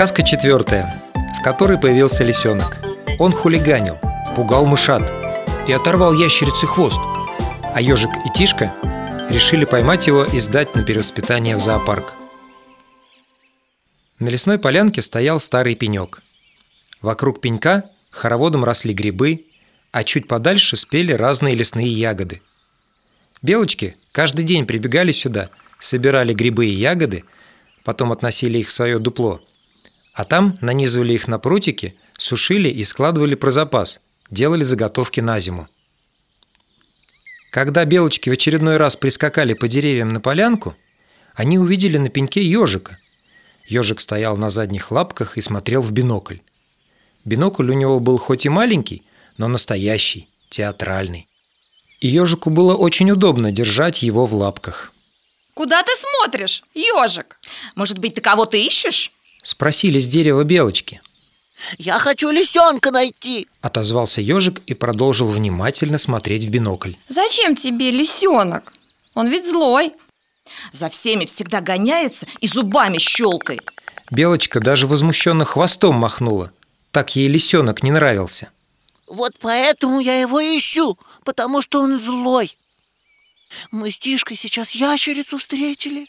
Сказка четвертая, в которой появился лисенок. Он хулиганил, пугал мышат и оторвал ящерице хвост. А ежик и Тишка решили поймать его и сдать на перевоспитание в зоопарк. На лесной полянке стоял старый пенек. Вокруг пенька хороводом росли грибы, а чуть подальше спели разные лесные ягоды. Белочки каждый день прибегали сюда, собирали грибы и ягоды, потом относили их в свое дупло, а там нанизывали их на прутики, сушили и складывали про запас, делали заготовки на зиму. Когда белочки в очередной раз прискакали по деревьям на полянку, они увидели на пеньке ежика. Ежик стоял на задних лапках и смотрел в бинокль. Бинокль у него был хоть и маленький, но настоящий, театральный. И ежику было очень удобно держать его в лапках. Куда ты смотришь, ежик? Может быть, ты кого-то ищешь? Спросили с дерева белочки. Я хочу лисенка найти Отозвался ежик и продолжил внимательно смотреть в бинокль. Зачем тебе лисенок? Он ведь злой. За всеми всегда гоняется и зубами щелкает. Белочка даже возмущенно хвостом махнула. Так ей лисенок не нравился. Вот поэтому я его ищу Потому что он злой Мы с Тишкой сейчас ящерицу встретили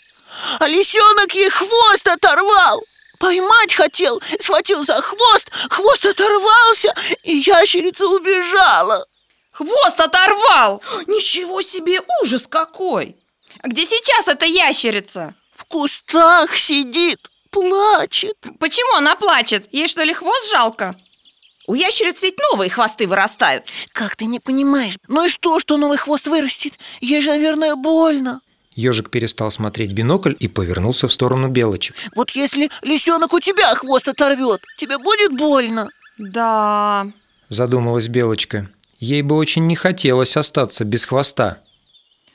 А лисенок ей хвост оторвал Поймать хотел, схватил за хвост Хвост оторвался, и ящерица убежала Хвост оторвал! Ничего себе, ужас какой! А Где сейчас эта ящерица? В кустах сидит, плачет Почему она плачет? Ей что ли хвост жалко? У ящериц ведь новые хвосты вырастают Как ты не понимаешь? Ну и что, что новый хвост вырастет? Ей же, наверное, больно Ежик перестал смотреть бинокль и повернулся в сторону белочек. Вот если лисенок у тебя хвост оторвет, тебе будет больно Да, Задумалась белочка. Ей бы очень не хотелось остаться без хвоста.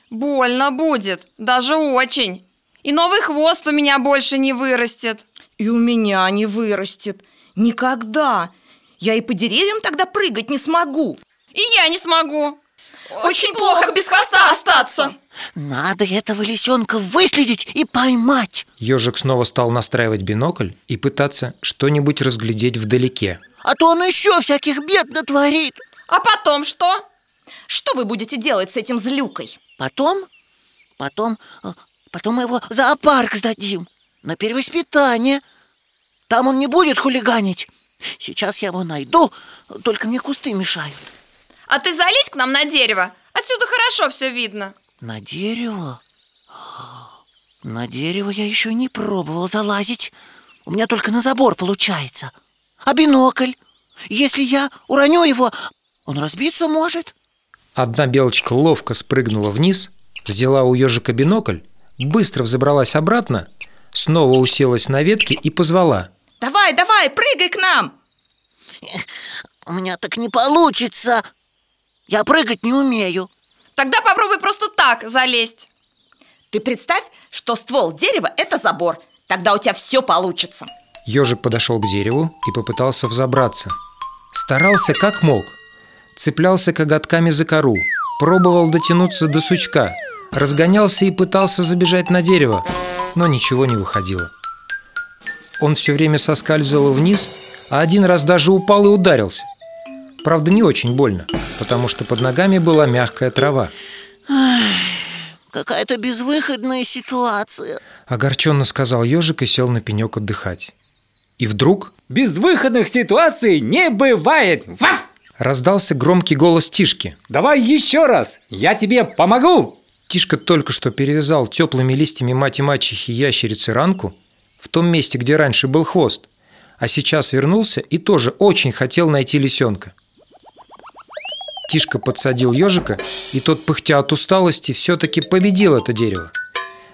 больно будет, даже очень. И новый хвост у меня больше не вырастет. И у меня не вырастет Никогда Я и по деревьям тогда прыгать не смогу И я не смогу. Очень плохо без хвоста остаться. Надо этого лисенка выследить и поймать Ежик снова стал настраивать бинокль и пытаться что-нибудь разглядеть вдалеке. А то он еще всяких бед натворит А потом что? Что вы будете делать с этим злюкой? Потом, потом, э, потом мы его в зоопарк сдадим На перевоспитание Там он не будет хулиганить Сейчас я его найду, только мне кусты мешают А ты залезь к нам на дерево. Отсюда хорошо все видно. На дерево? На дерево я еще не пробовал залазить У меня только на забор получается А бинокль? Если я уроню его, он разбиться может Одна белочка ловко спрыгнула вниз, взяла у ежика бинокль, быстро взобралась обратно, снова уселась на ветке и позвала. Давай, давай, прыгай к нам У меня так не получится Я прыгать не умею Тогда попробуй просто так залезть. Ты представь, что ствол дерева – это забор Тогда у тебя все получится Ежик подошел к дереву и попытался взобраться. Старался как мог. Цеплялся коготками за кору, пробовал дотянуться до сучка, разгонялся и пытался забежать на дерево, но ничего не выходило. Он все время соскальзывал вниз, а один раз даже упал и ударился. Правда, не очень больно, потому что под ногами была мягкая трава. Какая-то безвыходная ситуация Огорченно сказал ежик и сел на пенек отдыхать. И вдруг Безвыходных ситуаций не бывает! Ваф! раздался громкий голос Тишки. Давай еще раз! Я тебе помогу! Тишка только что перевязал теплыми листьями мать и мачехи ящерицы ранку в том месте, где раньше был хвост, а сейчас вернулся и тоже очень хотел найти лисенка. Тишка подсадил ежика, и тот, пыхтя от усталости, все-таки победил это дерево.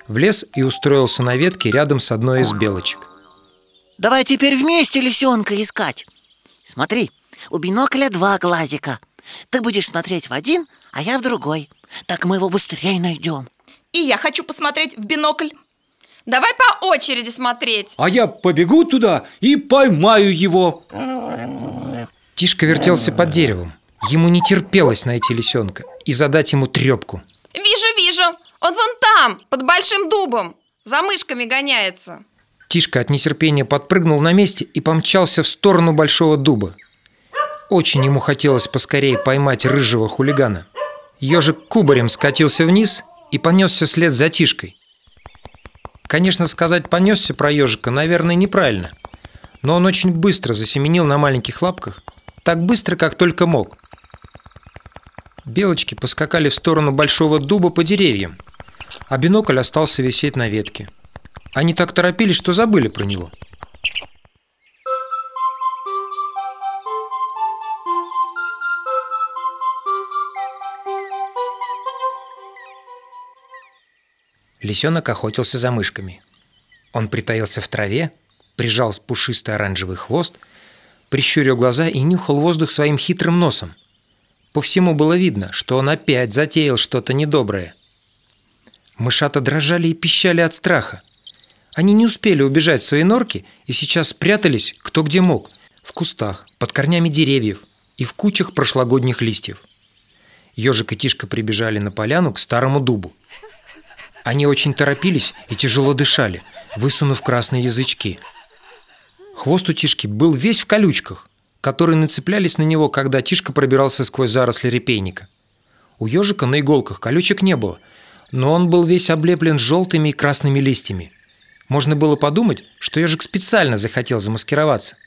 Влез и устроился на ветке рядом с одной из белочек. Давай теперь вместе лисенка искать Смотри, у бинокля два глазика Ты будешь смотреть в один, а я в другой Так мы его быстрее найдем И я хочу посмотреть в бинокль Давай по очереди смотреть. А я побегу туда и поймаю его Тишка вертелся под деревом. Ему не терпелось найти лисенка и задать ему трепку. Вижу, вижу. Он вон там, под большим дубом. За мышками гоняется. Тишка от нетерпения подпрыгнул на месте и помчался в сторону большого дуба. Очень ему хотелось поскорее поймать рыжего хулигана. Ежик кубарем скатился вниз и понесся вслед за Тишкой. Конечно, сказать «понесся» про ежика, наверное, неправильно. Но он очень быстро засеменил на маленьких лапках, так быстро, как только мог. Белочки поскакали в сторону большого дуба по деревьям, а бинокль остался висеть на ветке. Они так торопились, что забыли про него. Лисенок охотился за мышками. Он притаился в траве, прижал пушистый оранжевый хвост, прищурил глаза и нюхал воздух своим хитрым носом. По всему было видно, что он опять затеял что-то недоброе. Мышата дрожали и пищали от страха. Они не успели убежать в свои норки и сейчас спрятались кто где мог, в кустах, под корнями деревьев и в кучах прошлогодних листьев. Ежик и Тишка прибежали на поляну к старому дубу. Они очень торопились и тяжело дышали, высунув красные язычки. Хвост у Тишки был весь в колючках, которые нацеплялись на него, когда Тишка пробирался сквозь заросли репейника. У ежика на иголках колючек не было, но он был весь облеплен желтыми и красными листьями. Можно было подумать, что ежик специально захотел замаскироваться.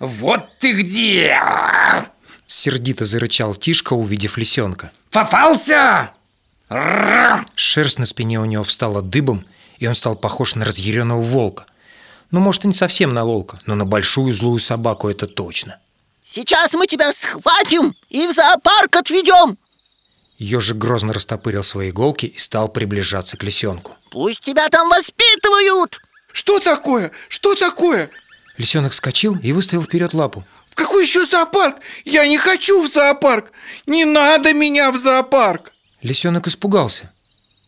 Вот ты где! Сердито зарычал Тишка, увидев лисенка. Попался! Шерсть на спине у него встала дыбом, и он стал похож на разъяренного волка. Ну, может, и не совсем на волка, но на большую злую собаку это точно. Сейчас мы тебя схватим и в зоопарк отведем. Ежик грозно растопырил свои иголки и стал приближаться к лисенку. Пусть тебя там воспитывают. Что такое? Что такое? Лисенок вскочил и выставил вперед лапу. В какой еще зоопарк? Я не хочу в зоопарк. Не надо меня в зоопарк. Лисенок испугался.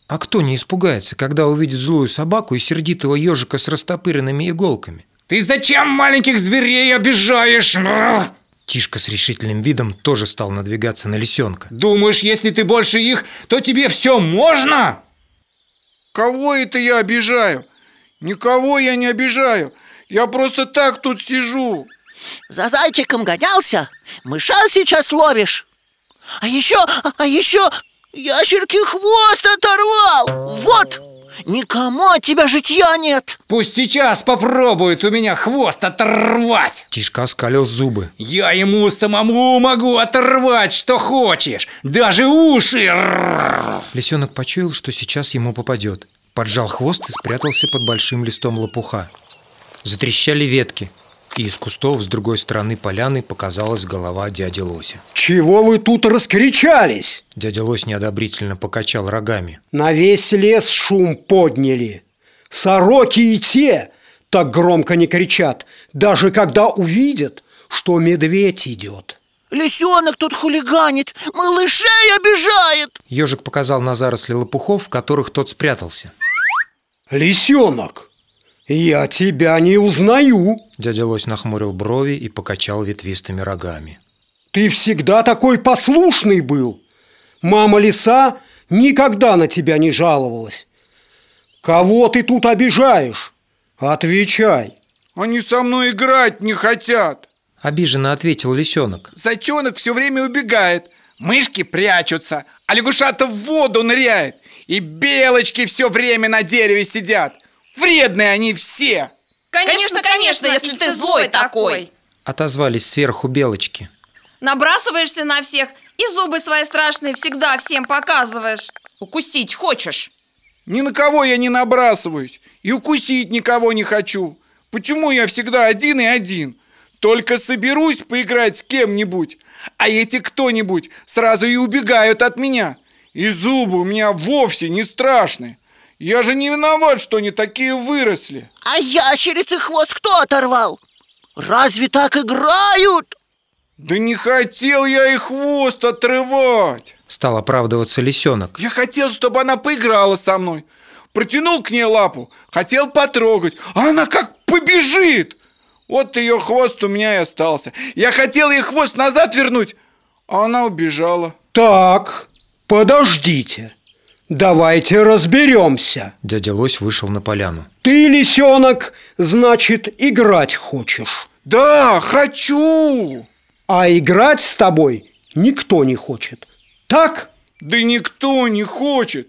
А кто не испугается, когда увидит злую собаку и сердитого ежика с растопыренными иголками? Ты зачем маленьких зверей обижаешь? Тишка с решительным видом тоже стал надвигаться на лисенка. Думаешь, если ты больше их, то тебе все можно? Кого это я обижаю? Никого я не обижаю. Я просто так тут сижу. За зайчиком гонялся, мыша сейчас ловишь. А еще, а еще ящерки хвост оторвал. Вот, никому от тебя житья нет. Пусть сейчас попробует у меня хвост оторвать. Тишка оскалил зубы. Я ему самому могу оторвать, что хочешь, даже уши. Лисенок почуял, что сейчас ему попадет. Поджал хвост и спрятался под большим листом лопуха. Затрещали ветки, и из кустов с другой стороны поляны показалась голова дяди Лося. Чего вы тут раскричались? Дядя Лось неодобрительно покачал рогами. На весь лес шум подняли. Сороки и те так громко не кричат, даже когда увидят, что медведь идет. Лисенок тут хулиганит, малышей обижает. Ежик показал на заросли лопухов, в которых тот спрятался. Лисенок, я тебя не узнаю. Дядя Лось нахмурил брови и покачал ветвистыми рогами. Ты всегда такой послушный был. Мама лиса никогда на тебя не жаловалась. Кого ты тут обижаешь? Отвечай. Они со мной играть не хотят. Обиженно ответил лисенок. Зайчонок все время убегает. Мышки прячутся, а лягушата в воду ныряет. И белочки все время на дереве сидят. Вредные они все. Конечно, конечно, если ты злой такой. Отозвались сверху белочки. Набрасываешься на всех и зубы свои страшные всегда всем показываешь. Укусить хочешь? Ни на кого я не набрасываюсь. И укусить никого не хочу. Почему я всегда один и один? Только соберусь поиграть с кем-нибудь, а эти кто-нибудь сразу и убегают от меня. И зубы у меня вовсе не страшные. Я же не виноват, что они такие выросли. А ящерицы хвост кто оторвал? Разве так играют? Да не хотел я и хвост отрывать. Стал оправдываться лисенок. Я хотел, чтобы она поиграла со мной. Протянул к ней лапу, хотел потрогать, а она как побежит. Вот ее хвост у меня и остался. Я хотел ей хвост назад вернуть, а она убежала. Так, подождите. Давайте разберемся. Дядя Лось вышел на поляну. Ты, лисенок, значит, играть хочешь. Да, хочу! А играть с тобой никто не хочет. Так? Да никто не хочет.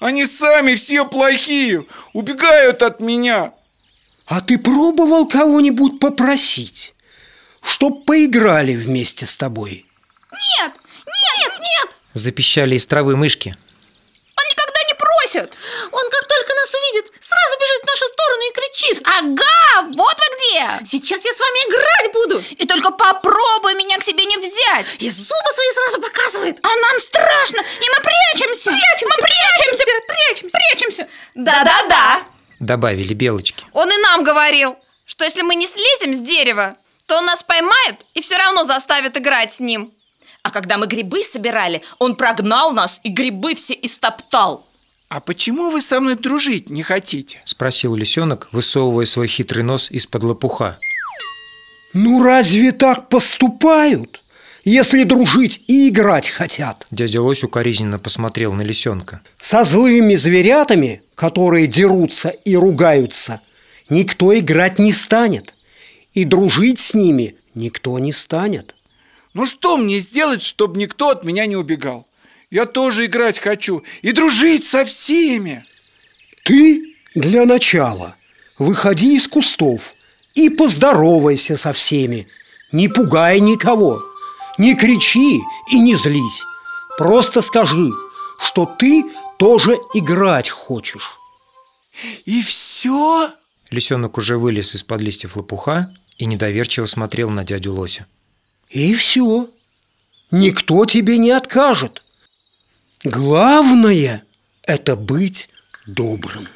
Они сами все плохие, убегают от меня. А ты пробовал кого-нибудь попросить, чтоб поиграли вместе с тобой? Нет, нет, нет, Запищали из травы мышки. Просит. Он как только нас увидит, сразу бежит в нашу сторону и кричит. Ага, вот вы где. Сейчас я с вами играть буду. И только попробуй меня к себе не взять. И зубы свои сразу показывает. А нам страшно, и мы прячемся. Прячемся, мы прячемся, прячемся, прячемся. Да-да-да. Добавили белочки. Он и нам говорил, что если мы не слезем с дерева, то он нас поймает и все равно заставит играть с ним. А когда мы грибы собирали, он прогнал нас и грибы все истоптал. А почему вы со мной дружить не хотите? Спросил лисенок, высовывая свой хитрый нос из-под лопуха. Ну разве так поступают, если дружить и играть хотят? Дядя Лось укоризненно посмотрел на лисенка. Со злыми зверятами, которые дерутся и ругаются, никто играть не станет. И дружить с ними никто не станет. Ну что мне сделать, чтобы никто от меня не убегал? Я тоже играть хочу и дружить со всеми. Ты для начала выходи из кустов и поздоровайся со всеми. Не пугай никого, не кричи и не злись. Просто скажи, что ты тоже играть хочешь. И все? Лисенок уже вылез из-под листьев лопуха и недоверчиво смотрел на дядю Лося. И все. Никто тебе не откажет. Главное – это быть добрым.